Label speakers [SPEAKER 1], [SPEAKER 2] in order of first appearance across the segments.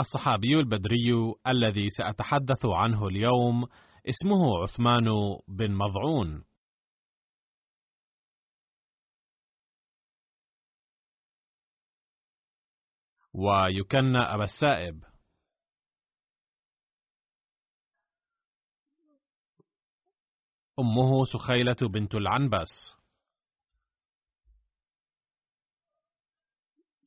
[SPEAKER 1] الصحابي البدري الذي سأتحدث عنه اليوم اسمه عثمان بن مضعون. ويكنى أبا السائب. أمه سخيلة بنت العنبس.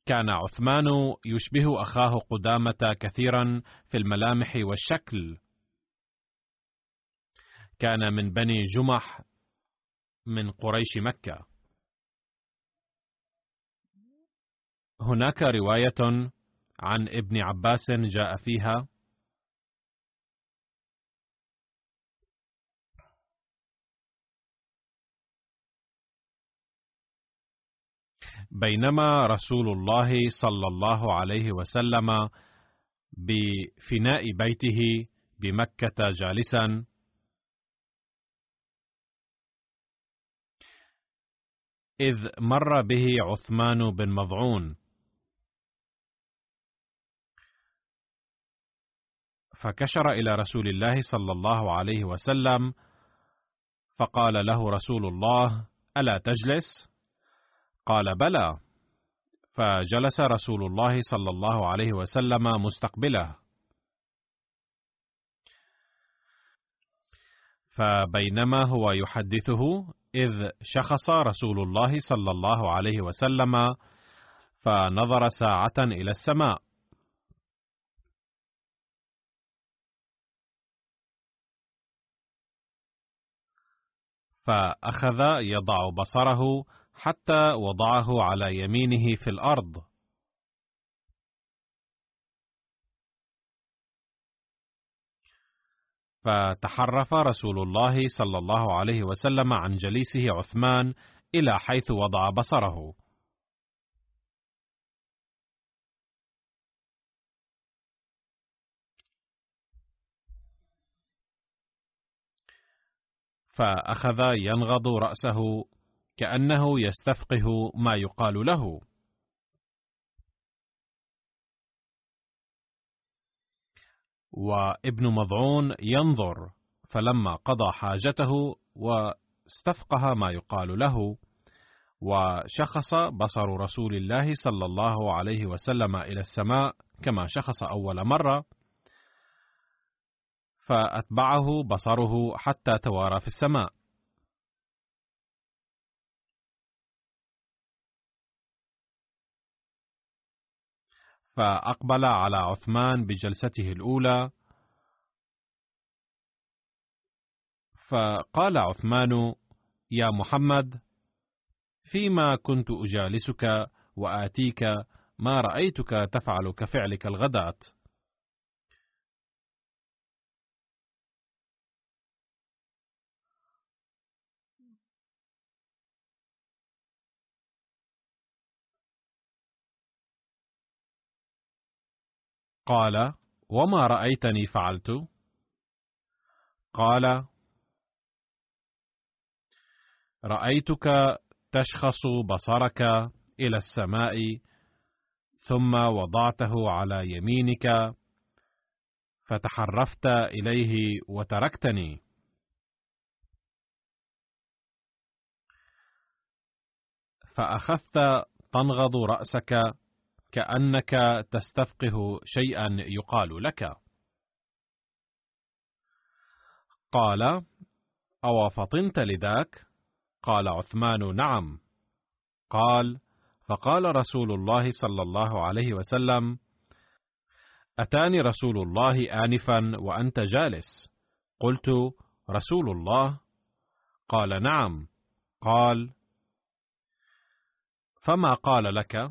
[SPEAKER 1] كان عثمان يشبه أخاه قدامة كثيرا في الملامح والشكل. كان من بني جمح من قريش مكة. هناك رواية عن ابن عباس جاء فيها بينما رسول الله صلى الله عليه وسلم بفناء بيته بمكة جالسا إذ مر به عثمان بن مضعون فكشر إلى رسول الله صلى الله عليه وسلم فقال له رسول الله ألا تجلس؟ قال بلى. فجلس رسول الله صلى الله عليه وسلم مستقبله. فبينما هو يحدثه إذ شخص رسول الله صلى الله عليه وسلم فنظر ساعة إلى السماء. فأخذ يضع بصره حتى وضعه على يمينه في الأرض. فتحرف رسول الله صلى الله عليه وسلم عن جليسه عثمان إلى حيث وضع بصره. فأخذ ينغض رأسه كأنه يستفقه ما يقال له. وابن مضعون ينظر فلما قضى حاجته واستفقه ما يقال له وشخص بصر رسول الله صلى الله عليه وسلم إلى السماء كما شخص أول مرة فأتبعه بصره حتى توارى في السماء. فأقبل على عثمان بجلسته الأولى. فقال عثمان يا محمد فيما كنت أجالسك وآتيك ما رأيتك تفعل كفعلك الغداة. قال وما رأيتني فعلت؟ قال رأيتك تشخص بصرك إلى السماء ثم وضعته على يمينك فتحرفت إليه وتركتني. فأخذت تنغض رأسك كأنك تستفقه شيئا يقال لك. قال أو فطنت لذاك؟ قال عثمان نعم. قال فقال رسول الله صلى الله عليه وسلم أتاني رسول الله انفا وأنت جالس؟ قلت رسول الله. قال نعم. قال فما قال لك؟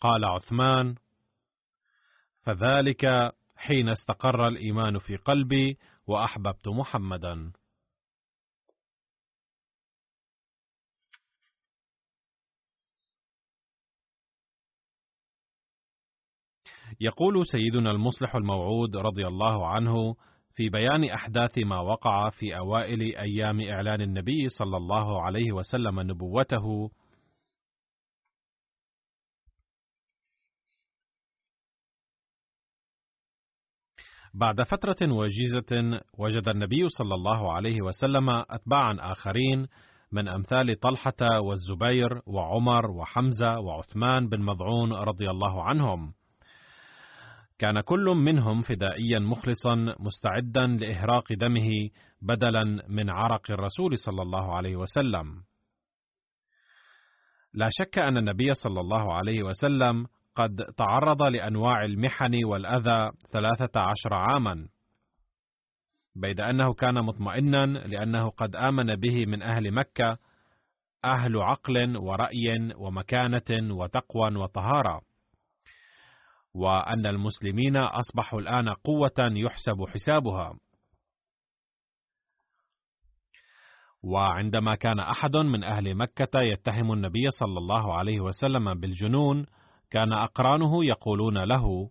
[SPEAKER 1] قال عثمان فذلك حين استقر الإيمان في قلبي وأحببت محمدا. يقول سيدنا المصلح الموعود رضي الله عنه في بيان أحداث ما وقع في أوائل أيام إعلان النبي صلى الله عليه وسلم نبوته بعد فترة وجيزة وجد النبي صلى الله عليه وسلم أتباعا آخرين من أمثال طلحة والزبير وعمر وحمزة وعثمان بن مضعون رضي الله عنهم. كان كل منهم فدائيا مخلصا مستعدا لإهراق دمه بدلا من عرق الرسول صلى الله عليه وسلم. لا شك أن النبي صلى الله عليه وسلم قد تعرض لأنواع المحن والأذى ثلاثة عشر عاما. بيد أنه كان مطمئنا لأنه قد آمن به من أهل مكة أهل عقل ورأي ومكانة وتقوى وطهارة. وأن المسلمين أصبحوا الآن قوة يحسب حسابها. وعندما كان أحد من أهل مكة يتهم النبي صلى الله عليه وسلم بالجنون كان أقرانه يقولون له: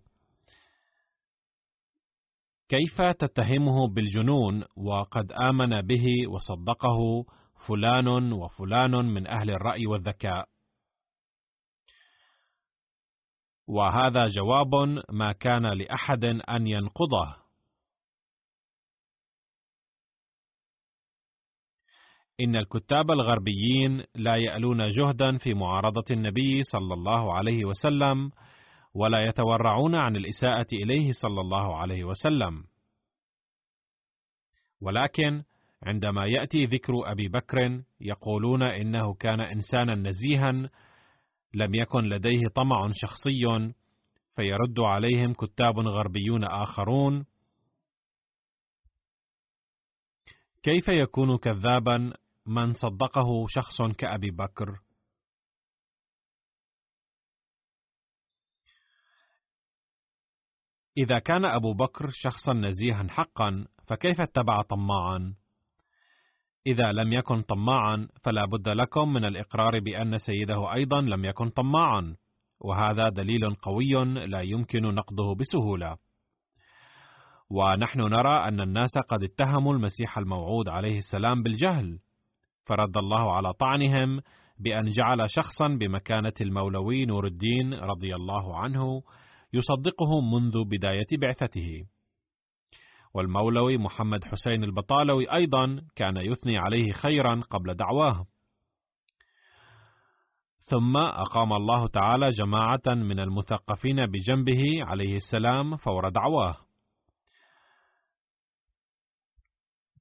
[SPEAKER 1] كيف تتهمه بالجنون وقد آمن به وصدقه فلان وفلان من أهل الرأي والذكاء؟ وهذا جواب ما كان لأحد أن ينقضه. إن الكتاب الغربيين لا يألون جهدا في معارضة النبي صلى الله عليه وسلم ولا يتورعون عن الإساءة إليه صلى الله عليه وسلم. ولكن عندما يأتي ذكر أبي بكر يقولون إنه كان إنسانا نزيها لم يكن لديه طمع شخصي فيرد عليهم كتاب غربيون آخرون كيف يكون كذابا من صدقه شخص كأبي بكر إذا كان أبو بكر شخصا نزيها حقا فكيف اتبع طماعا؟ إذا لم يكن طماعا فلا بد لكم من الإقرار بأن سيده أيضا لم يكن طماعا، وهذا دليل قوي لا يمكن نقضه بسهولة. ونحن نرى أن الناس قد اتهموا المسيح الموعود عليه السلام بالجهل، فرد الله على طعنهم بأن جعل شخصا بمكانة المولوي نور الدين رضي الله عنه يصدقه منذ بداية بعثته. والمولوي محمد حسين البطالوي أيضا كان يثني عليه خيرا قبل دعواه. ثم أقام الله تعالى جماعة من المثقفين بجنبه عليه السلام فور دعواه.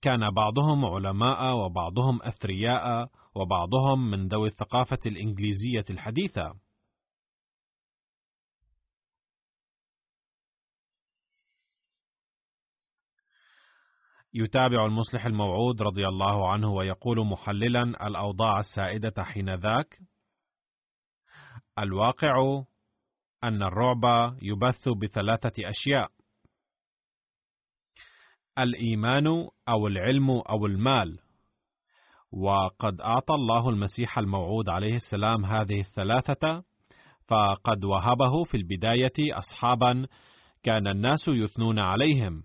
[SPEAKER 1] كان بعضهم علماء وبعضهم أثرياء وبعضهم من ذوي الثقافة الإنجليزية الحديثة. يتابع المصلح الموعود رضي الله عنه ويقول محللا الأوضاع السائدة حينذاك الواقع أن الرعب يبث بثلاثة أشياء. الإيمان أو العلم أو المال. وقد أعطى الله المسيح الموعود عليه السلام هذه الثلاثة فقد وهبه في البداية اصحابا كان الناس يثنون عليهم.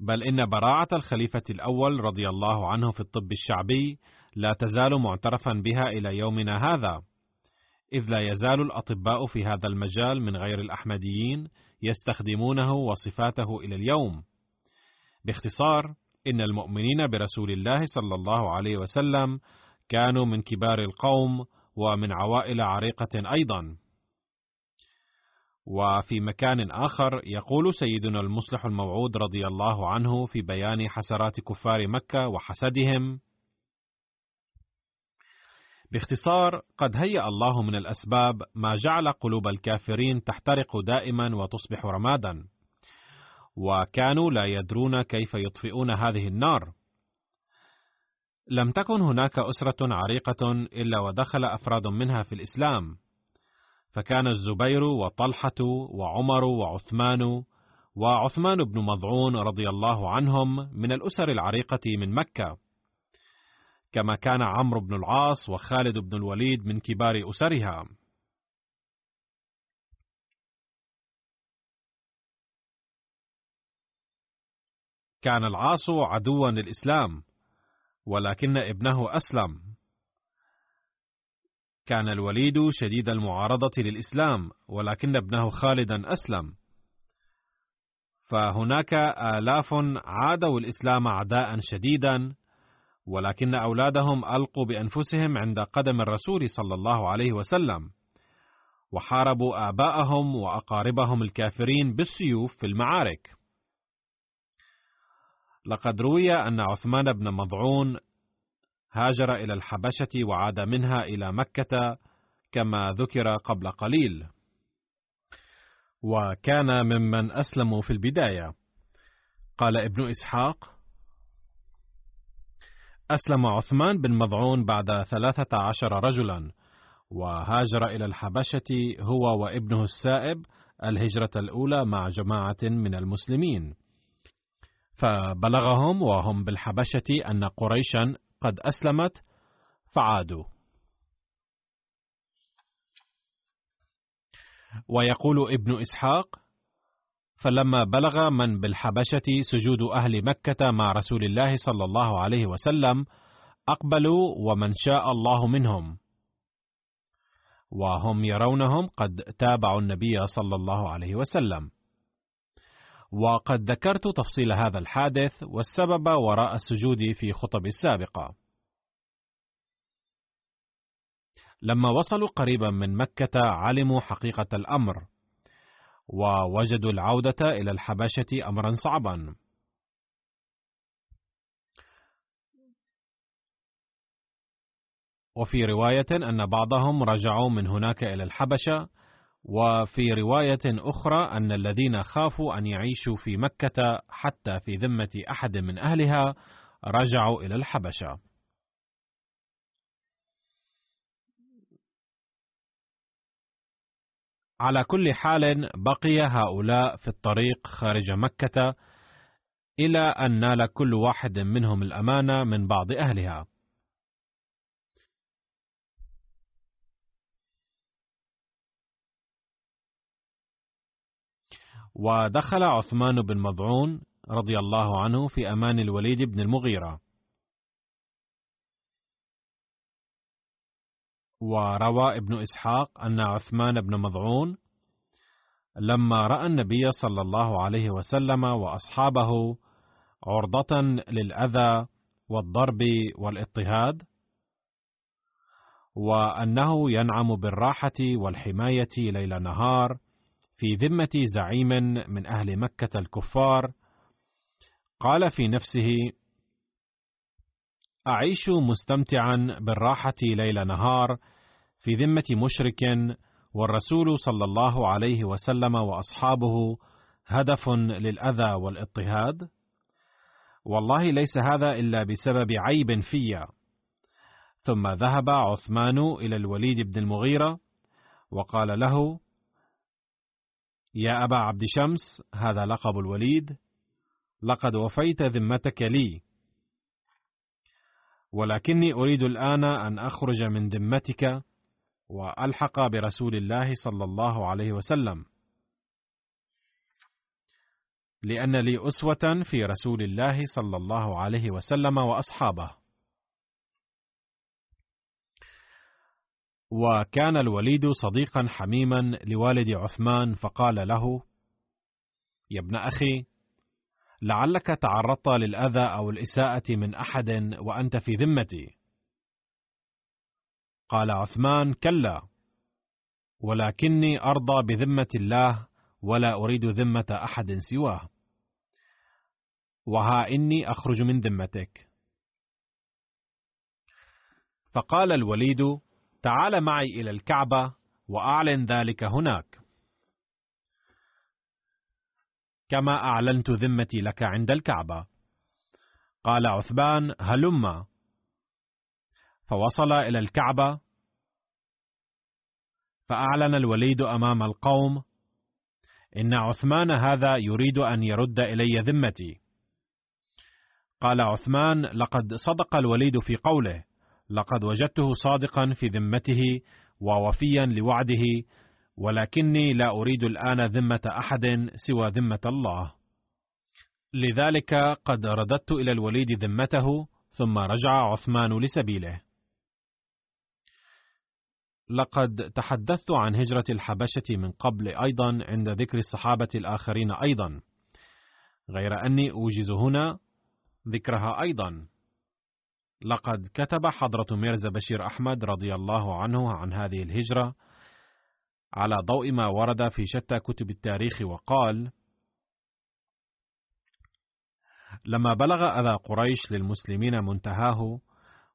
[SPEAKER 1] بل إن براعة الخليفة الأول رضي الله عنه في الطب الشعبي لا تزال معترفا بها إلى يومنا هذا، إذ لا يزال الأطباء في هذا المجال من غير الأحمديين يستخدمونه وصفاته إلى اليوم. باختصار، إن المؤمنين برسول الله صلى الله عليه وسلم كانوا من كبار القوم ومن عوائل عريقة أيضا. وفي مكان آخر يقول سيدنا المصلح الموعود رضي الله عنه في بيان حسرات كفار مكة وحسدهم: باختصار قد هيأ الله من الأسباب ما جعل قلوب الكافرين تحترق دائما وتصبح رمادا، وكانوا لا يدرون كيف يطفئون هذه النار. لم تكن هناك أسرة عريقة إلا ودخل أفراد منها في الإسلام، فكان الزبير وطلحة وعمر وعثمان وعثمان بن مضعون رضي الله عنهم من الأسر العريقة من مكة، كما كان عمرو بن العاص وخالد بن الوليد من كبار أسرها. كان العاص عدوا للإسلام، ولكن ابنه أسلم، كان الوليد شديد المعارضة للإسلام ولكن ابنه خالدا أسلم فهناك آلاف عادوا الإسلام عداء شديدا ولكن أولادهم ألقوا بأنفسهم عند قدم الرسول صلى الله عليه وسلم وحاربوا آباءهم وأقاربهم الكافرين بالسيوف في المعارك. لقد روي أن عثمان بن مضعون هاجر إلى الحبشة وعاد منها إلى مكة كما ذكر قبل قليل. وكان ممن أسلموا في البداية. قال ابن إسحاق أسلم عثمان بن مضعون بعد ثلاثة عشر رجلا وهاجر إلى الحبشة هو وابنه السائب الهجرة الأولى مع جماعة من المسلمين. فبلغهم وهم بالحبشة أن قريشا قد أسلمت فعادوا. ويقول ابن إسحاق فلما بلغ من بالحبشة سجود أهل مكة مع رسول الله صلى الله عليه وسلم أقبلوا ومن شاء الله منهم. وهم يرونهم قد تابعوا النبي صلى الله عليه وسلم. وقد ذكرت تفصيل هذا الحادث والسبب وراء السجود في خطب السابقة. لما وصلوا قريبا من مكة علموا حقيقة الأمر، ووجدوا العودة إلى الحبشة أمرا صعبا. وفي رواية أن بعضهم رجعوا من هناك إلى الحبشة وفي رواية أخرى أن الذين خافوا أن يعيشوا في مكة حتى في ذمة أحد من أهلها رجعوا إلى الحبشة. على كل حال بقي هؤلاء في الطريق خارج مكة إلى أن نال كل واحد منهم الأمانة من بعض أهلها. ودخل عثمان بن مضعون رضي الله عنه في أمان الوليد بن المغيرة وروى ابن إسحاق أن عثمان بن مضعون لما رأى النبي صلى الله عليه وسلم وأصحابه عرضة للأذى والضرب والاضطهاد وأنه ينعم بالراحة والحماية ليل نهار في ذمة زعيم من أهل مكة الكفار. قال في نفسه أعيش مستمتعا بالراحة ليل نهار في ذمة مشرك والرسول صلى الله عليه وسلم وأصحابه هدف للأذى والاضطهاد؟ والله ليس هذا إلا بسبب عيب في ثم ذهب عثمان إلى الوليد بن المغيرة وقال له يا أبا عبد شمس هذا لقب الوليد لقد وفيت ذمتك لي. ولكني أريد الآن أن أخرج من ذمتك وألحق برسول الله صلى الله عليه وسلم. لأن لي أسوة في رسول الله صلى الله عليه وسلم وأصحابه. وكان الوليد صديقا حميما لوالد عثمان فقال له يا ابن أخي لعلك تعرضت للأذى أو الإساءة من أحد وأنت في ذمتي. قال عثمان كلا ولكني أرضى بذمة الله ولا أريد ذمة أحد سواه. وها إني أخرج من ذمتك. فقال الوليد تعال معي إلى الكعبة وأعلن ذلك هناك. كما أعلنت ذمتي لك عند الكعبة. قال عثمان هلم. فوصل إلى الكعبة فأعلن الوليد أمام القوم إن عثمان هذا يريد أن يرد إلي ذمتي. قال عثمان لقد صدق الوليد في قوله لقد وجدته صادقا في ذمته ووفيا لوعده ولكني لا أريد الآن ذمة أحد سوى ذمة الله. لذلك قد رددت إلى الوليد ذمته ثم رجع عثمان لسبيله. لقد تحدثت عن هجرة الحبشة من قبل أيضا عند ذكر الصحابة الآخرين أيضا. غير أني أوجز هنا ذكرها أيضا. لقد كتب حضرة ميرزا بشير أحمد رضي الله عنه عن هذه الهجرة على ضوء ما ورد في شتى كتب التاريخ وقال: لما بلغ أذى قريش للمسلمين منتهاه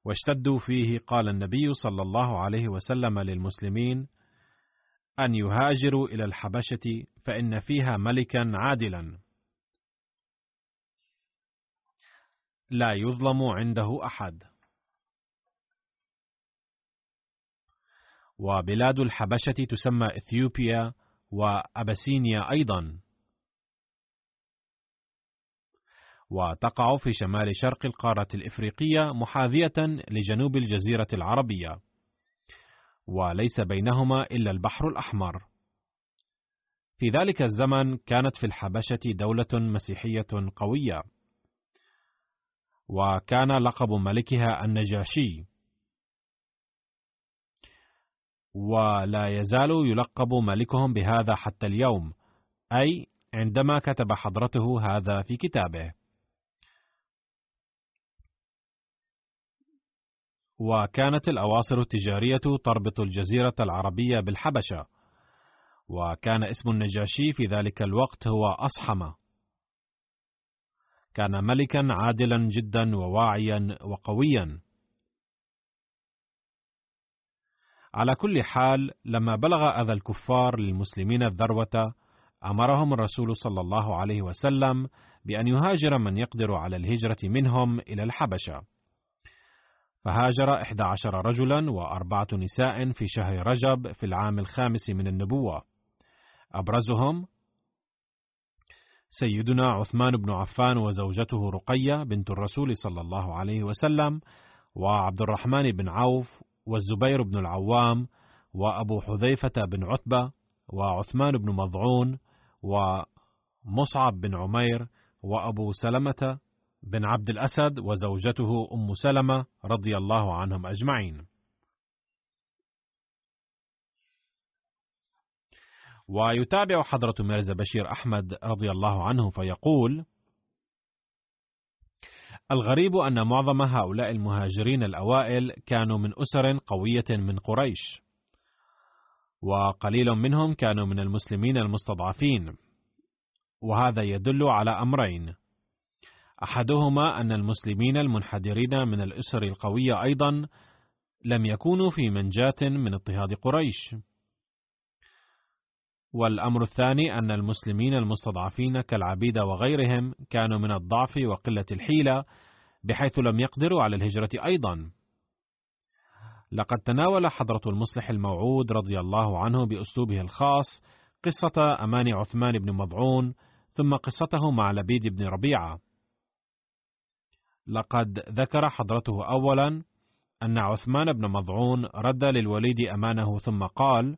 [SPEAKER 1] واشتدوا فيه قال النبي صلى الله عليه وسلم للمسلمين: أن يهاجروا إلى الحبشة فإن فيها ملكا عادلا. لا يظلم عنده أحد. وبلاد الحبشة تسمى إثيوبيا وأبسينيا أيضا. وتقع في شمال شرق القارة الإفريقية محاذية لجنوب الجزيرة العربية. وليس بينهما إلا البحر الأحمر. في ذلك الزمن كانت في الحبشة دولة مسيحية قوية. وكان لقب ملكها النجاشي. ولا يزال يلقب ملكهم بهذا حتى اليوم أي عندما كتب حضرته هذا في كتابه. وكانت الأواصر التجارية تربط الجزيرة العربية بالحبشة. وكان اسم النجاشي في ذلك الوقت هو اصحمه كان ملكا عادلا جدا وواعيا وقويا. على كل حال لما بلغ أذى الكفار للمسلمين الذروة أمرهم الرسول صلى الله عليه وسلم بأن يهاجر من يقدر على الهجرة منهم إلى الحبشة. فهاجر إحدى عشر رجلا وأربعة نساء في شهر رجب في العام الخامس من النبوة. أبرزهم سيدنا عثمان بن عفان وزوجته رقية بنت الرسول صلى الله عليه وسلم وعبد الرحمن بن عوف والزبير بن العوام وأبو حذيفة بن عتبة وعثمان بن مضعون ومصعب بن عمير وأبو سلمة بن عبد الأسد وزوجته أم سلمة رضي الله عنهم أجمعين. ويتابع حضرة ميرزا بشير أحمد رضي الله عنه فيقول: الغريب أن معظم هؤلاء المهاجرين الأوائل كانوا من أسر قوية من قريش، وقليل منهم كانوا من المسلمين المستضعفين وهذا يدل على أمرين أحدهما أن المسلمين المنحدرين من الإسر القوية أيضا لم يكونوا في منجاة من اضطهاد قريش. والأمر الثاني أن المسلمين المستضعفين كالعبيد وغيرهم كانوا من الضعف وقلة الحيلة بحيث لم يقدروا على الهجرة أيضا. لقد تناول حضرة المصلح الموعود رضي الله عنه بأسلوبه الخاص قصة أمان عثمان بن مضعون ثم قصته مع لبيد بن ربيعة. لقد ذكر حضرته اولا أن عثمان بن مضعون رد للوليد أمانه ثم قال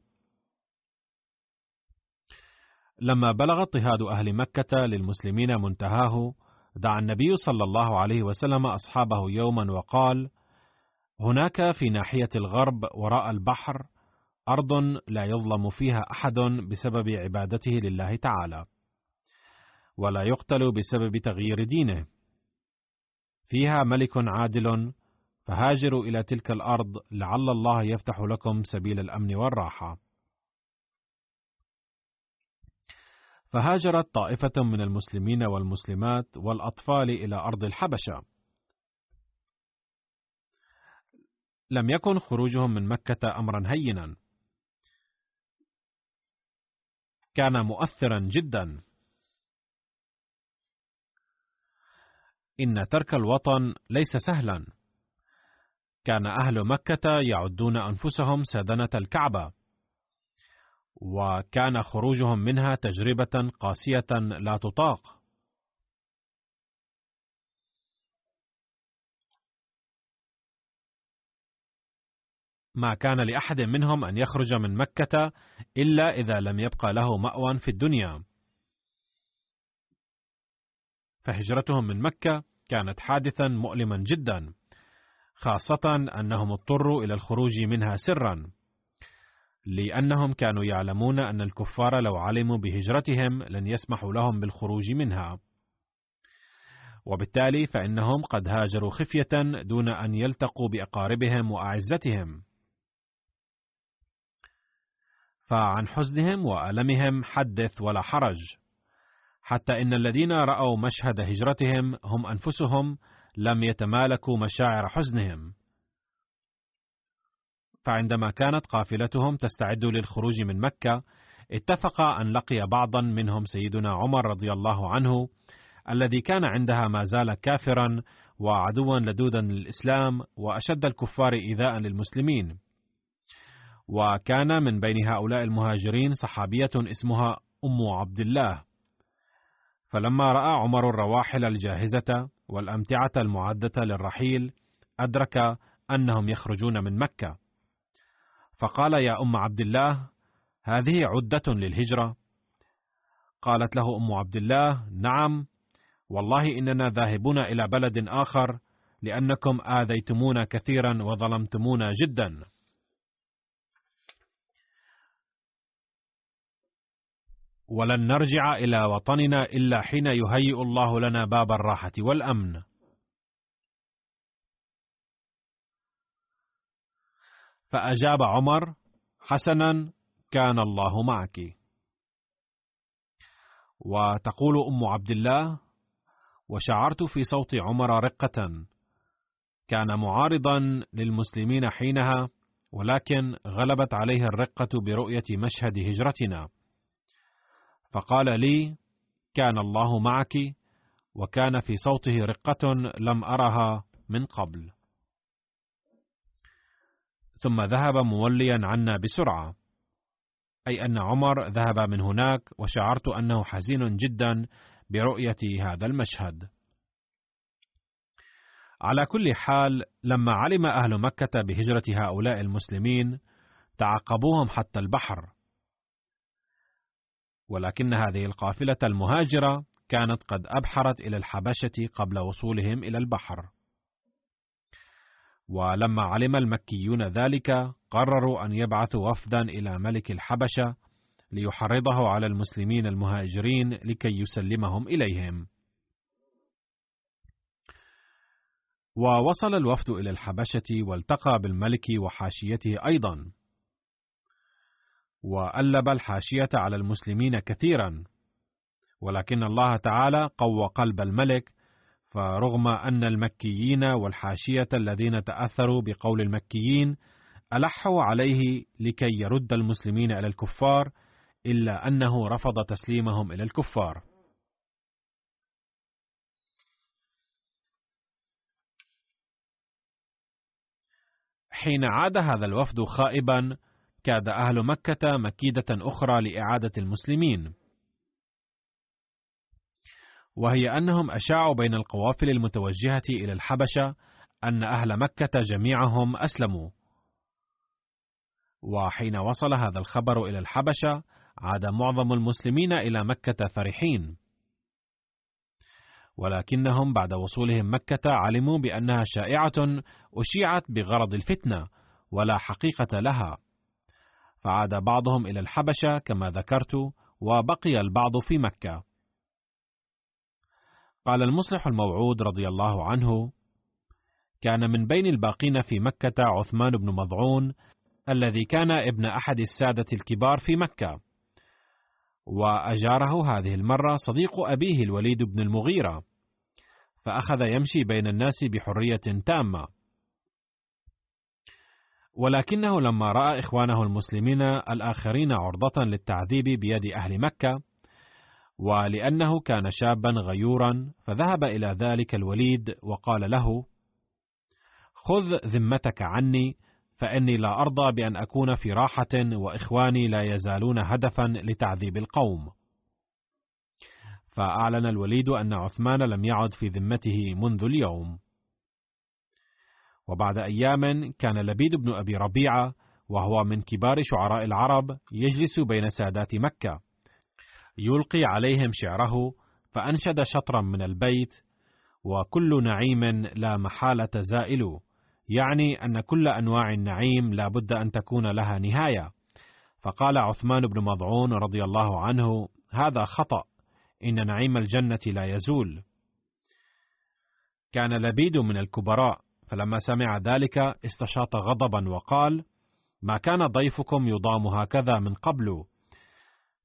[SPEAKER 1] لما بلغ اضطهاد أهل مكة للمسلمين منتهاه دعا النبي صلى الله عليه وسلم أصحابه يوما وقال: هناك في ناحية الغرب وراء البحر أرض لا يظلم فيها أحد بسبب عبادته لله تعالى، ولا يقتل بسبب تغيير دينه. فيها ملك عادل فهاجروا إلى تلك الأرض لعل الله يفتح لكم سبيل الأمن والراحة. فهاجرت طائفة من المسلمين والمسلمات والأطفال إلى أرض الحبشة. لم يكن خروجهم من مكة أمرا هينا. كان مؤثرا جدا. إن ترك الوطن ليس سهلا. كان أهل مكة يعدون أنفسهم سدنة الكعبة. وكان خروجهم منها تجربة قاسية لا تطاق. ما كان لأحد منهم أن يخرج من مكة إلا إذا لم يبقى له مأوى في الدنيا. فهجرتهم من مكة كانت حادثا مؤلما جدا، خاصة أنهم اضطروا إلى الخروج منها سرا. لأنهم كانوا يعلمون أن الكفار لو علموا بهجرتهم لن يسمحوا لهم بالخروج منها. وبالتالي فإنهم قد هاجروا خفية دون أن يلتقوا بأقاربهم وأعزتهم. فعن حزنهم وألمهم حدث ولا حرج، حتى إن الذين رأوا مشهد هجرتهم هم أنفسهم لم يتمالكوا مشاعر حزنهم. فعندما كانت قافلتهم تستعد للخروج من مكة اتفق أن لقي بعضا منهم سيدنا عمر رضي الله عنه الذي كان عندها ما زال كافرا وعدوا لدودا للإسلام وأشد الكفار إيذاء للمسلمين وكان من بين هؤلاء المهاجرين صحابية اسمها أم عبد الله فلما رأى عمر الرواحل الجاهزة والأمتعة المعدة للرحيل أدرك أنهم يخرجون من مكة. فقال يا أم عبد الله هذه عدة للهجرة. قالت له أم عبد الله نعم والله إننا ذاهبون إلى بلد آخر لأنكم آذيتمونا كثيرا وظلمتمونا جدا. ولن نرجع إلى وطننا إلا حين يهيئ الله لنا باب الراحة والأمن فأجاب عمر: حسنا كان الله معك. وتقول أم عبد الله: وشعرت في صوت عمر رقة، كان معارضا للمسلمين حينها، ولكن غلبت عليه الرقة برؤية مشهد هجرتنا. فقال لي: كان الله معك، وكان في صوته رقة لم أرها من قبل. ثم ذهب موليا عنا بسرعة. أي أن عمر ذهب من هناك وشعرت أنه حزين جدا برؤية هذا المشهد. على كل حال لما علم أهل مكة بهجرة هؤلاء المسلمين تعقبوهم حتى البحر. ولكن هذه القافلة المهاجرة كانت قد أبحرت إلى الحبشة قبل وصولهم إلى البحر ولما علم المكيون ذلك قرروا أن يبعثوا وفدا إلى ملك الحبشة ليحرضه على المسلمين المهاجرين لكي يسلمهم إليهم. ووصل الوفد إلى الحبشة والتقى بالملك وحاشيته أيضا. وألب الحاشية على المسلمين كثيرا ولكن الله تعالى قوى قلب الملك فرغم أن المكيين والحاشية الذين تأثروا بقول المكيين ألحوا عليه لكي يرد المسلمين إلى الكفار إلا أنه رفض تسليمهم إلى الكفار. حين عاد هذا الوفد خائبا كاد أهل مكة مكيدة أخرى لإعادة المسلمين. وهي أنهم أشاعوا بين القوافل المتوجهة إلى الحبشة أن أهل مكة جميعهم أسلموا. وحين وصل هذا الخبر إلى الحبشة عاد معظم المسلمين إلى مكة فرحين. ولكنهم بعد وصولهم مكة علموا بأنها شائعة أشيعت بغرض الفتنة ولا حقيقة لها. فعاد بعضهم إلى الحبشة كما ذكرت وبقي البعض في مكة. قال المصلح الموعود رضي الله عنه كان من بين الباقين في مكة عثمان بن مضعون الذي كان ابن أحد السادة الكبار في مكة. وأجاره هذه المرة صديق أبيه الوليد بن المغيرة فأخذ يمشي بين الناس بحرية تامة. ولكنه لما رأى إخوانه المسلمين الآخرين عرضة للتعذيب بيد أهل مكة ولأنه كان شابا غيورا فذهب إلى ذلك الوليد وقال له خذ ذمتك عني فإني لا أرضى بأن أكون في راحة وإخواني لا يزالون هدفا لتعذيب القوم. فأعلن الوليد أن عثمان لم يعد في ذمته منذ اليوم. وبعد أيام كان لبيد بن أبي ربيعة وهو من كبار شعراء العرب يجلس بين سادات مكة. يلقي عليهم شعره فأنشد شطرا من البيت وكل نعيم لا محالة زائل يعني أن كل أنواع النعيم لا بد أن تكون لها نهاية. فقال عثمان بن مضعون رضي الله عنه هذا خطأ إن نعيم الجنة لا يزول. كان لبيد من الكبراء فلما سمع ذلك استشاط غضبا وقال ما كان ضيفكم يضام هكذا من قبل؟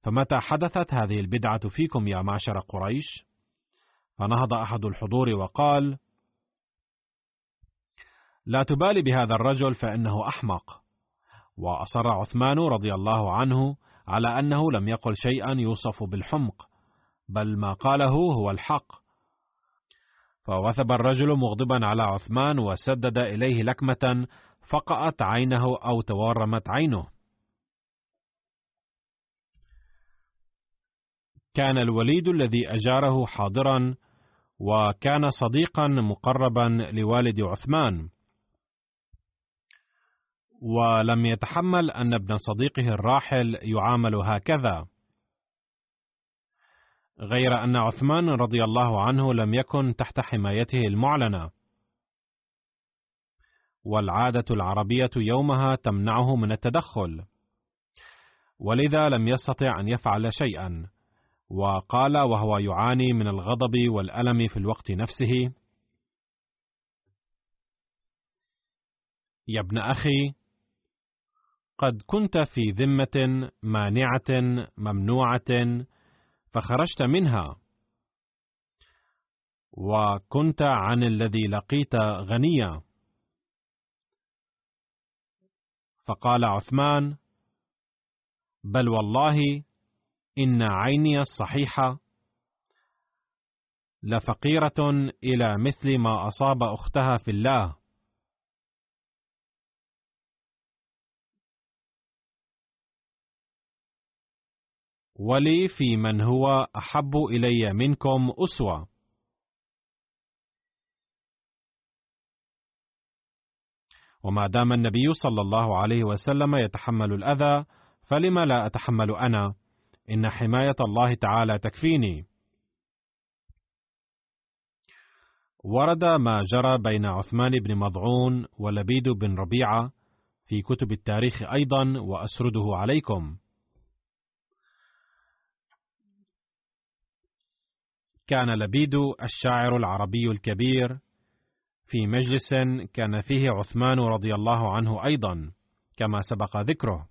[SPEAKER 1] فمتى حدثت هذه البدعة فيكم يا معشر قريش؟ فنهض أحد الحضور وقال لا تبالي بهذا الرجل فإنه أحمق. وأصر عثمان رضي الله عنه على أنه لم يقل شيئا يوصف بالحمق بل ما قاله هو الحق. فوثب الرجل مغضبا على عثمان وسدد إليه لكمة فقأت عينه أو تورمت عينه. كان الوليد الذي أجاره حاضرا وكان صديقا مقربا لوالد عثمان. ولم يتحمل أن ابن صديقه الراحل يعامل هكذا. غير أن عثمان رضي الله عنه لم يكن تحت حمايته المعلنة. والعادة العربية يومها تمنعه من التدخل. ولذا لم يستطع أن يفعل شيئا. وقال وهو يعاني من الغضب والألم في الوقت نفسه. يا ابن أخي قد كنت في ذمة مانعة ممنوعة فخرجت منها. وكنت عن الذي لقيت غنيا. فقال عثمان بل والله إن عيني الصحيحة لفقيرة إلى مثل ما أصاب أختها في الله. ولي في من هو أحب إلي منكم أسوة. وما دام النبي صلى الله عليه وسلم يتحمل الأذى فلم لا أتحمل أنا؟ إن حماية الله تعالى تكفيني. ورد ما جرى بين عثمان بن مضعون ولبيد بن ربيعة في كتب التاريخ أيضا وأسرده عليكم. كان لبيد الشاعر العربي الكبير في مجلس كان فيه عثمان رضي الله عنه أيضا كما سبق ذكره.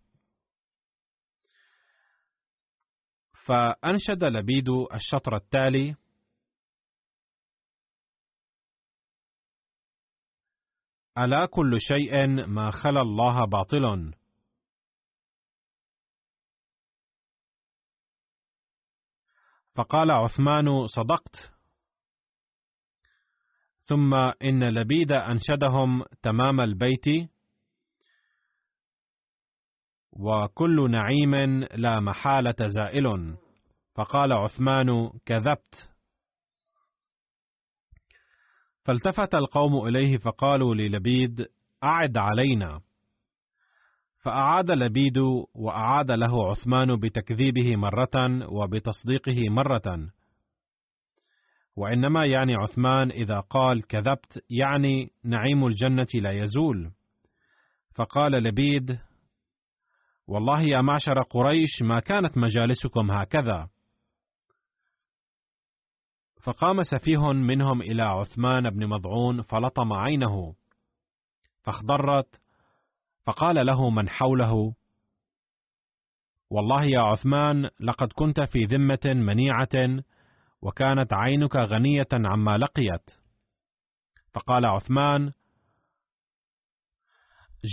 [SPEAKER 1] فأنشد لبيد الشطر التالي ألا كل شيء ما خلا الله باطل فقال عثمان صدقت. ثم إن لبيد أنشدهم تمام البيت. وكل نعيم لا محالة زائل. فقال عثمان كذبت. فالتفت القوم إليه فقالوا للبيد أعد علينا. فأعاد لبيد وأعاد له عثمان بتكذيبه مرة وبتصديقه مرة. وإنما يعني عثمان إذا قال كذبت يعني نعيم الجنة لا يزول. فقال لبيد والله يا معشر قريش ما كانت مجالسكم هكذا. فقام سفيه منهم إلى عثمان بن مضعون فلطم عينه فاخضرت فقال له من حوله والله يا عثمان لقد كنت في ذمة منيعة وكانت عينك غنية عما لقيت. فقال عثمان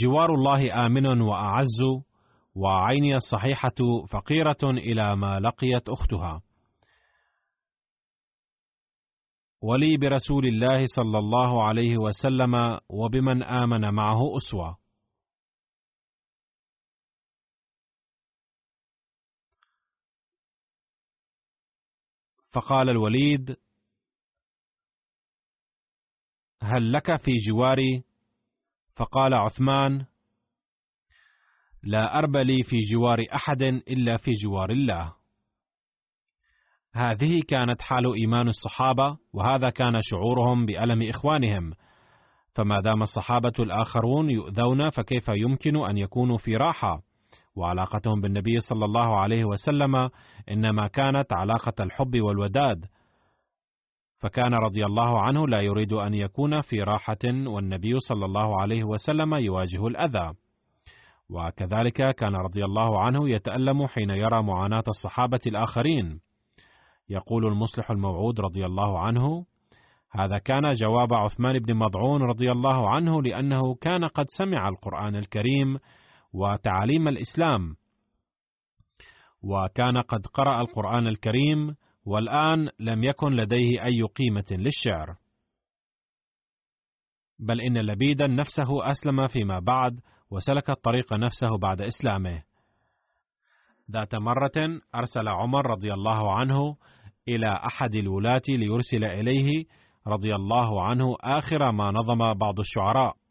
[SPEAKER 1] جوار الله آمن وأعز وعيني الصحيحة فقيرة إلى ما لقيت أختها. ولي برسول الله صلى الله عليه وسلم وبمن آمن معه أسوة. فقال الوليد هل لك في جواري؟ فقال عثمان لا أرب لي في جوار أحد إلا في جوار الله. هذه كانت حال إيمان الصحابة وهذا كان شعورهم بألم إخوانهم. فما دام الصحابة الآخرون يؤذون فكيف يمكن أن يكونوا في راحة؟ وعلاقتهم بالنبي صلى الله عليه وسلم إنما كانت علاقة الحب والوداد. فكان رضي الله عنه لا يريد أن يكون في راحة والنبي صلى الله عليه وسلم يواجه الأذى. وكذلك كان رضي الله عنه يتألم حين يرى معاناة الصحابة الآخرين. يقول المصلح الموعود رضي الله عنه هذا كان جواب عثمان بن مضعون رضي الله عنه لأنه كان قد سمع القرآن الكريم وتعاليم الإسلام. وكان قد قرأ القرآن الكريم والآن لم يكن لديه أي قيمة للشعر. بل إن لبيدا نفسه أسلم فيما بعد وسلك الطريق نفسه بعد إسلامه. ذات مرة أرسل عمر رضي الله عنه إلى أحد الولاة ليرسل إليه رضي الله عنه آخر ما نظم بعض الشعراء.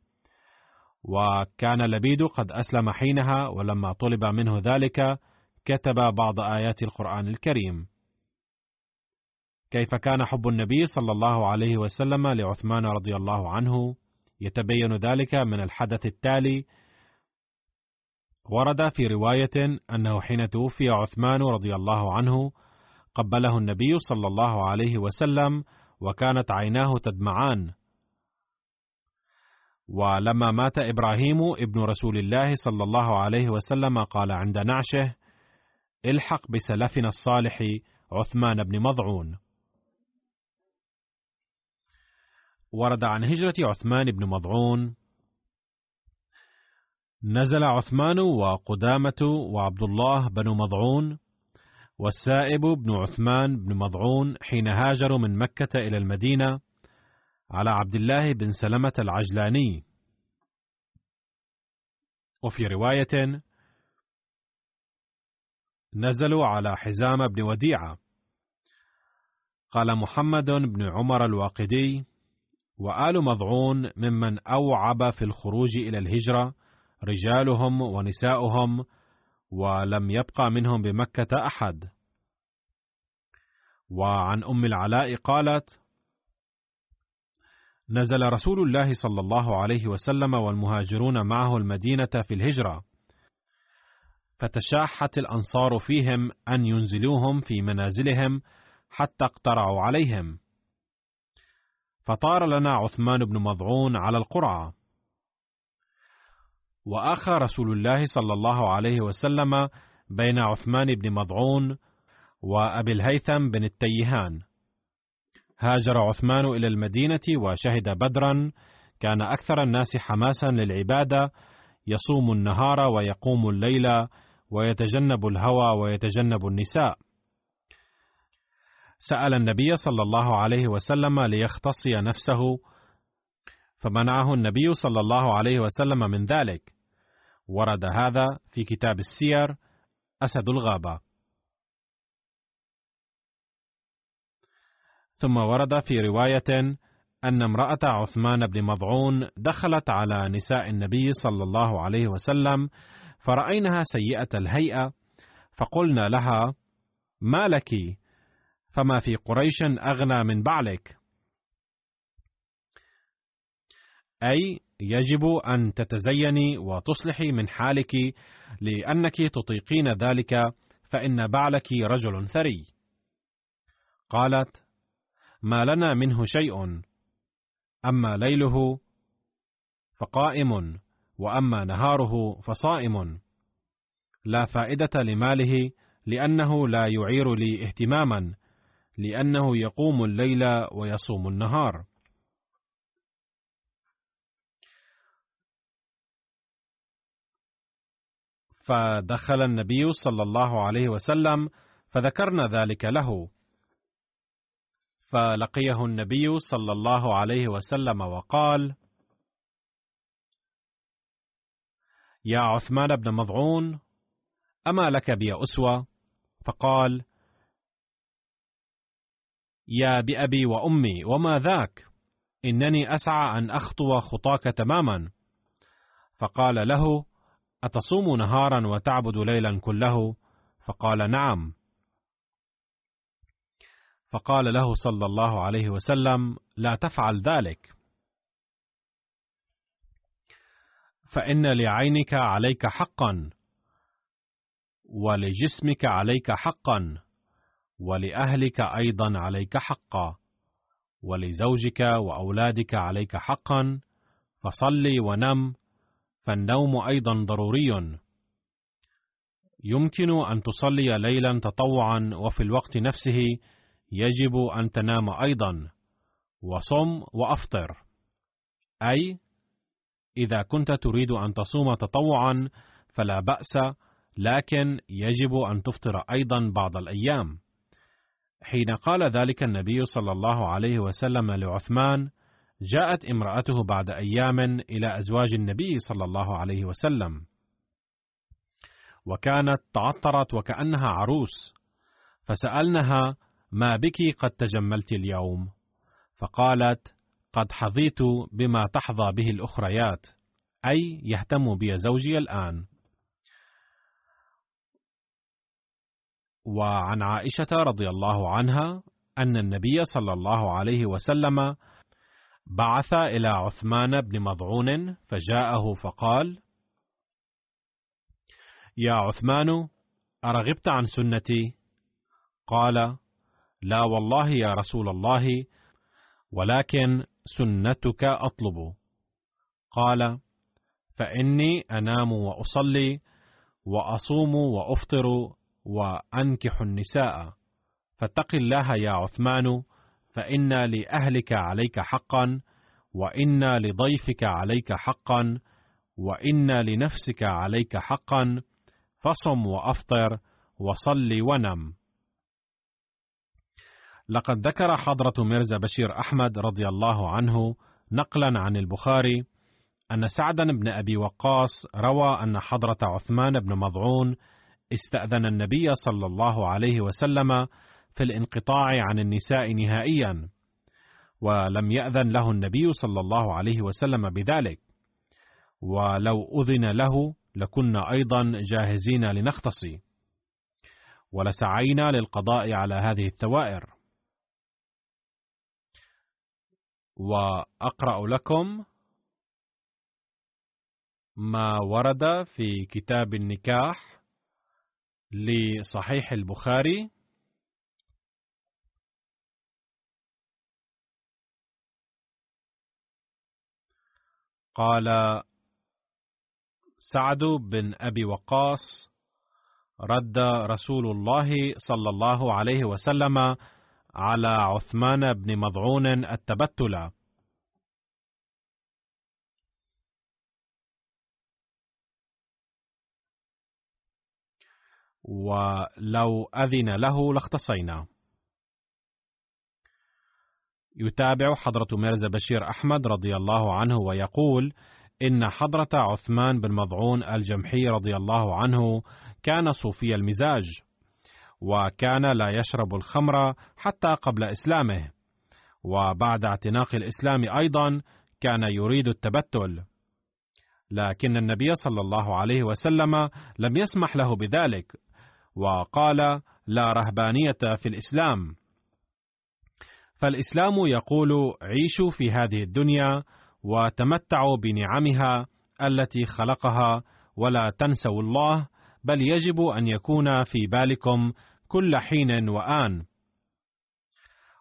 [SPEAKER 1] وكان لبيد قد أسلم حينها ولما طلب منه ذلك كتب بعض آيات القرآن الكريم. كيف كان حب النبي صلى الله عليه وسلم لعثمان رضي الله عنه؟ يتبين ذلك من الحدث التالي. ورد في رواية أنه حين توفي عثمان رضي الله عنه قبله النبي صلى الله عليه وسلم وكانت عيناه تدمعان. ولما مات إبراهيم ابن رسول الله صلى الله عليه وسلم قال عند نعشه الحق بسلفنا الصالح عثمان بن مضعون. ورد عن هجرة عثمان بن مضعون نزل عثمان وقدامة وعبد الله بن مضعون والسائب بن عثمان بن مضعون حين هاجروا من مكة إلى المدينة على عبد الله بن سلمة العجلاني. وفي رواية نزلوا على حزام بن وديعة. قال محمد بن عمر الواقدي وآل مضعون ممن أوعب في الخروج إلى الهجرة رجالهم ونساؤهم ولم يبقى منهم بمكة أحد. وعن أم العلاء قالت نزل رسول الله صلى الله عليه وسلم والمهاجرون معه المدينة في الهجرة. فتشاحت الأنصار فيهم أن ينزلوهم في منازلهم حتى اقترعوا عليهم. فطار لنا عثمان بن مضعون على القرعة. وآخى رسول الله صلى الله عليه وسلم بين عثمان بن مضعون وأبي الهيثم بن التيهان. هاجر عثمان إلى المدينة وشهد بدرا. كان أكثر الناس حماسا للعبادة. يصوم النهار ويقوم الليل ويتجنب الهوى ويتجنب النساء. سأل النبي صلى الله عليه وسلم ليختصي نفسه فمنعه النبي صلى الله عليه وسلم من ذلك. ورد هذا في كتاب السير أسد الغابة. ثم ورد في رواية أن امرأة عثمان بن مضعون دخلت على نساء النبي صلى الله عليه وسلم فرأينها سيئة الهيئة فقلنا لها: ما لك؟ فما في قريش أغنى من بعلك. أي يجب أن تتزيني وتصلحي من حالك لأنك تطيقين ذلك فإن بعلك رجل ثري. قالت: ما لنا منه شيء. أما ليله فقائم وأما نهاره فصائم. لا فائدة لماله لأنه لا يعير لي اهتماما لأنه يقوم الليل ويصوم النهار. فدخل النبي صلى الله عليه وسلم فذكرنا ذلك له. فلقيه النبي صلى الله عليه وسلم وقال يا عثمان بن مضعون أما لك بي أسوة؟ فقال يا بأبي وأمي وما ذاك؟ إنني أسعى أن أخطو خطاك تماما. فقال له أتصوم نهارا وتعبد ليلا كله؟ فقال نعم. فقال له صلى الله عليه وسلم لا تفعل ذلك. فإن لعينك عليك حقا ولجسمك عليك حقا ولأهلك أيضا عليك حقا ولزوجك وأولادك عليك حقا فصل ونم فالنوم أيضا ضروري. يمكن أن تصلي ليلا تطوعا وفي الوقت نفسه يجب أن تنام أيضا وصم وأفطر. أي إذا كنت تريد أن تصوم تطوعا فلا بأس لكن يجب أن تفطر أيضا بعض الأيام. حين قال ذلك النبي صلى الله عليه وسلم لعثمان جاءت امرأته بعد أيام إلى أزواج النبي صلى الله عليه وسلم. وكانت تعطرت وكأنها عروس. فسألنها ما بك قد تجملت اليوم؟ فقالت قد حظيت بما تحظى به الأخريات أي يهتم بي زوجي الآن. وعن عائشة رضي الله عنها أن النبي صلى الله عليه وسلم بعث إلى عثمان بن مضعون فجاءه فقال يا عثمان أرغبت عن سنتي؟ قال لا والله يا رسول الله ولكن سنتك أطلب. قال فإني أنام وأصلي وأصوم وأفطر وأنكح النساء. فاتق الله يا عثمان فان لأهلك عليك حقا وان لضيفك عليك حقا وان لنفسك عليك حقا فصم وأفطر وصل ونم. لقد ذكر حضرة ميرزا بشير أحمد رضي الله عنه نقلا عن البخاري أن سعدا بن أبي وقاص روى أن حضرة عثمان بن مضعون استأذن النبي صلى الله عليه وسلم في الانقطاع عن النساء نهائيا ولم يأذن له النبي صلى الله عليه وسلم بذلك. ولو أذن له لكنا أيضا جاهزين لنختصي. ولسعينا للقضاء على هذه الثوائر. وأقرأ لكم ما ورد في كتاب النكاح لصحيح البخاري. قال سعد بن أبي وقاص رد رسول الله صلى الله عليه وسلم على عثمان بن مضعون التبتل. ولو أذن له لاختصينا. يتابع حضرة ميرزا بشير أحمد رضي الله عنه ويقول إن حضرة عثمان بن مضعون الجمحي رضي الله عنه كان صوفي المزاج. وكان لا يشرب الخمر حتى قبل إسلامه. وبعد اعتناق الإسلام أيضا كان يريد التبتل. لكن النبي صلى الله عليه وسلم لم يسمح له بذلك وقال لا رهبانية في الإسلام. فالإسلام يقول عيشوا في هذه الدنيا وتمتعوا بنعمها التي خلقها ولا تنسوا الله بل يجب أن يكون في بالكم كل حين وآن.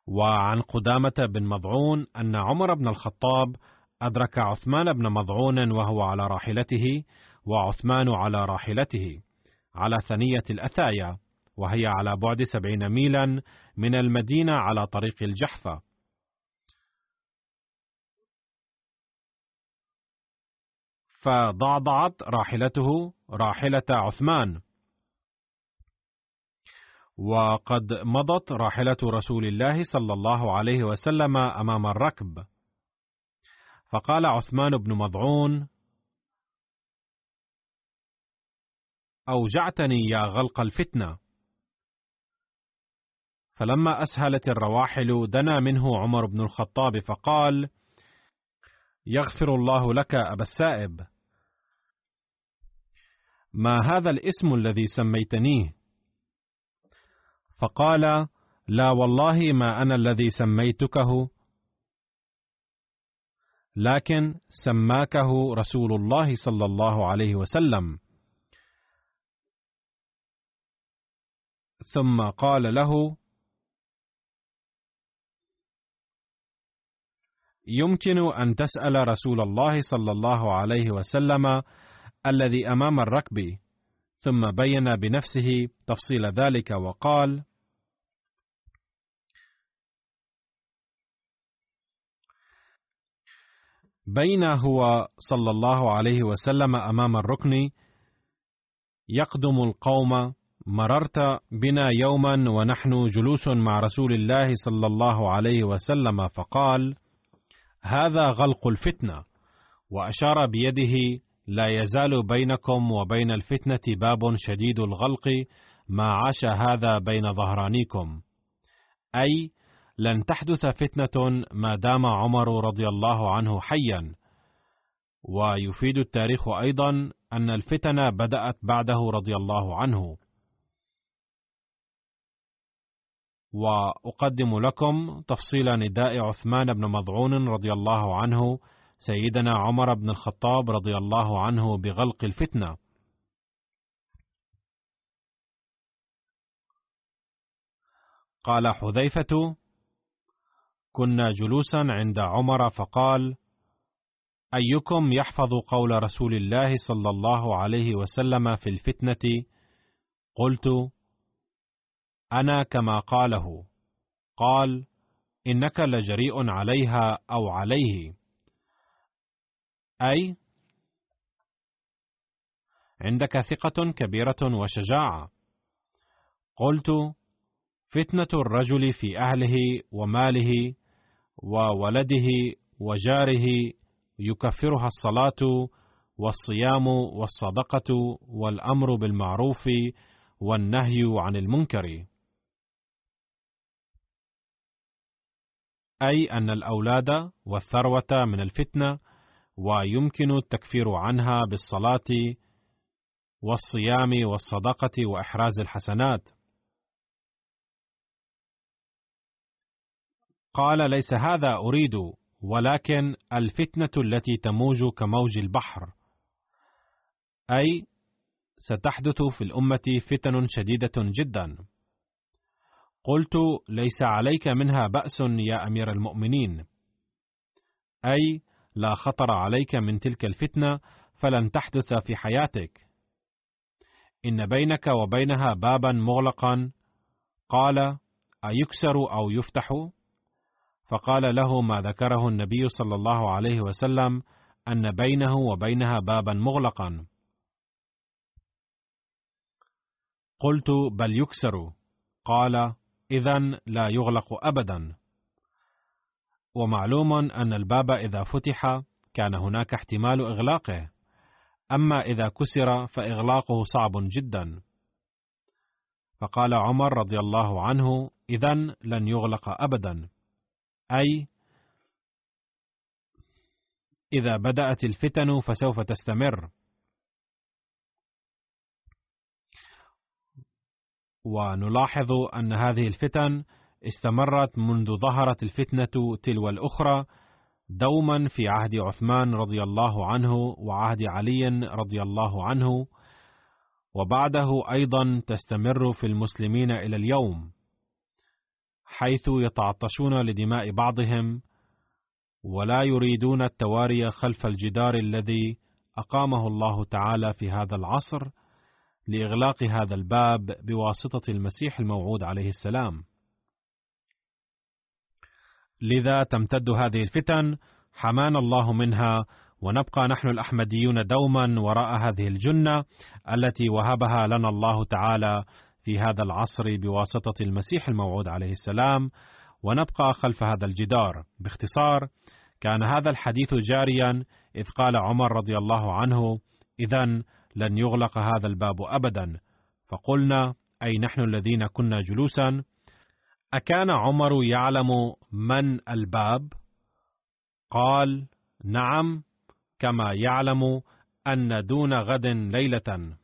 [SPEAKER 1] وعن قدامة بن مضعون أن عمر بن الخطاب أدرك عثمان بن مضعون وهو على راحلته وعثمان على راحلته على ثنية الأثايا وهي على بعد سبعين ميلا من المدينة على طريق الجحفة. فضعضعت راحلته راحلة عثمان. وقد مضت راحلة رسول الله صلى الله عليه وسلم أمام الركب. فقال عثمان بن مضعون أوجعتني يا غلق الفتنة. فلما أسهلت الرواحل دنا منه عمر بن الخطاب فقال يغفر الله لك أبا السائب. ما هذا الاسم الذي سميتنيه؟ فقال لا والله ما أنا الذي سميتكه لكن سماكه رسول الله صلى الله عليه وسلم. ثم قال له يمكن أن تسأل رسول الله صلى الله عليه وسلم الذي أمام الركب. ثم بين بنفسه تفصيل ذلك وقال بين هو صلى الله عليه وسلم أمام الركن يقدم القوم مررت بنا يوما ونحن جلوس مع رسول الله صلى الله عليه وسلم فقال هذا غلق الفتنة. وأشار بيده لا يزال بينكم وبين الفتنة باب شديد الغلق ما عاش هذا بين ظهرانيكم. أي لن تحدث فتنة ما دام عمر رضي الله عنه حيا. ويفيد التاريخ أيضا أن الفتن بدأت بعده رضي الله عنه. وأقدم لكم تفصيل نداء عثمان بن مضعون رضي الله عنه سيدنا عمر بن الخطاب رضي الله عنه بغلق الفتنة. قال حذيفة كنا جلوسا عند عمر فقال أيكم يحفظ قول رسول الله صلى الله عليه وسلم في الفتنة؟ قلت أنا كما قاله. قال إنك لجريء عليها أو عليه. أي عندك ثقة كبيرة وشجاعة. قلت فتنة الرجل في أهله وماله وولده وجاره يكفرها الصلاة والصيام والصدقة والأمر بالمعروف والنهي عن المنكر أي أن الأولاد والثروة من الفتنة ويمكن التكفير عنها بالصلاة والصيام والصدقة وإحراز الحسنات. قال: ليس هذا أريد، ولكن الفتنة التي تموج كموج البحر، أي ستحدث في الأمة فتن شديدة جدا. قلت ليس عليك منها بأس يا أمير المؤمنين. أي لا خطر عليك من تلك الفتنة فلن تحدث في حياتك. إن بينك وبينها بابا مغلقا. قال أيكسر أو يفتح؟ فقال له ما ذكره النبي صلى الله عليه وسلم أن بينه وبينها بابا مغلقا. قلت بل يكسر. قال إذا لا يغلق أبدا. ومعلوم أن الباب إذا فتح كان هناك احتمال إغلاقه. أما إذا كسر فإغلاقه صعب جدا. فقال عمر رضي الله عنه إذا لن يغلق أبدا. أي إذا بدأت الفتن فسوف تستمر. ونلاحظ أن هذه الفتن استمرت منذ ظهرت الفتنة تلو الأخرى دوما في عهد عثمان رضي الله عنه وعهد علي رضي الله عنه وبعده أيضا تستمر في المسلمين إلى اليوم. حيث يتعطشون لدماء بعضهم ولا يريدون التواري خلف الجدار الذي أقامه الله تعالى في هذا العصر لإغلاق هذا الباب بواسطة المسيح الموعود عليه السلام. لذا تمتد هذه الفتن حمانا الله منها ونبقى نحن الأحمديون دوما وراء هذه الجنة التي وهبها لنا الله تعالى في هذا العصر بواسطة المسيح الموعود عليه السلام ونبقى خلف هذا الجدار باختصار كان هذا الحديث جاريا إذ قال عمر رضي الله عنه اذا لن يغلق هذا الباب ابدا فقلنا أي نحن الذين كنا جلوسا أكان عمر يعلم من الباب؟ قال: نعم، كما يعلم أن دون غد ليلة.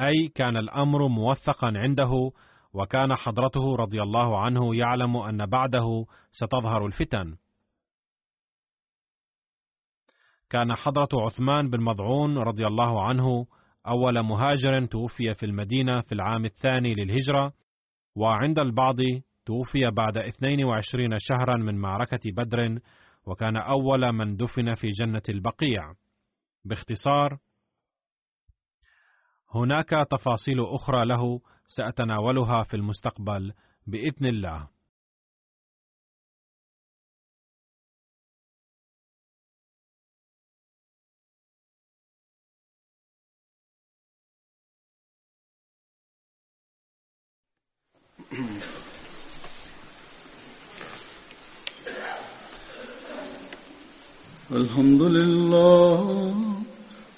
[SPEAKER 1] أي كان الأمر موثقا عنده، وكان حضرته رضي الله عنه يعلم أن بعده ستظهر الفتن. كان حضرة عثمان بن مضعون رضي الله عنه أول مهاجر توفي في المدينة في العام الثاني للهجرة، وعند البعض توفي بعد 22 شهرا من معركة بدر وكان أول من دفن في جنة البقيع باختصار هناك تفاصيل أخرى له سأتناولها في المستقبل بإذن الله.
[SPEAKER 2] الحمد لله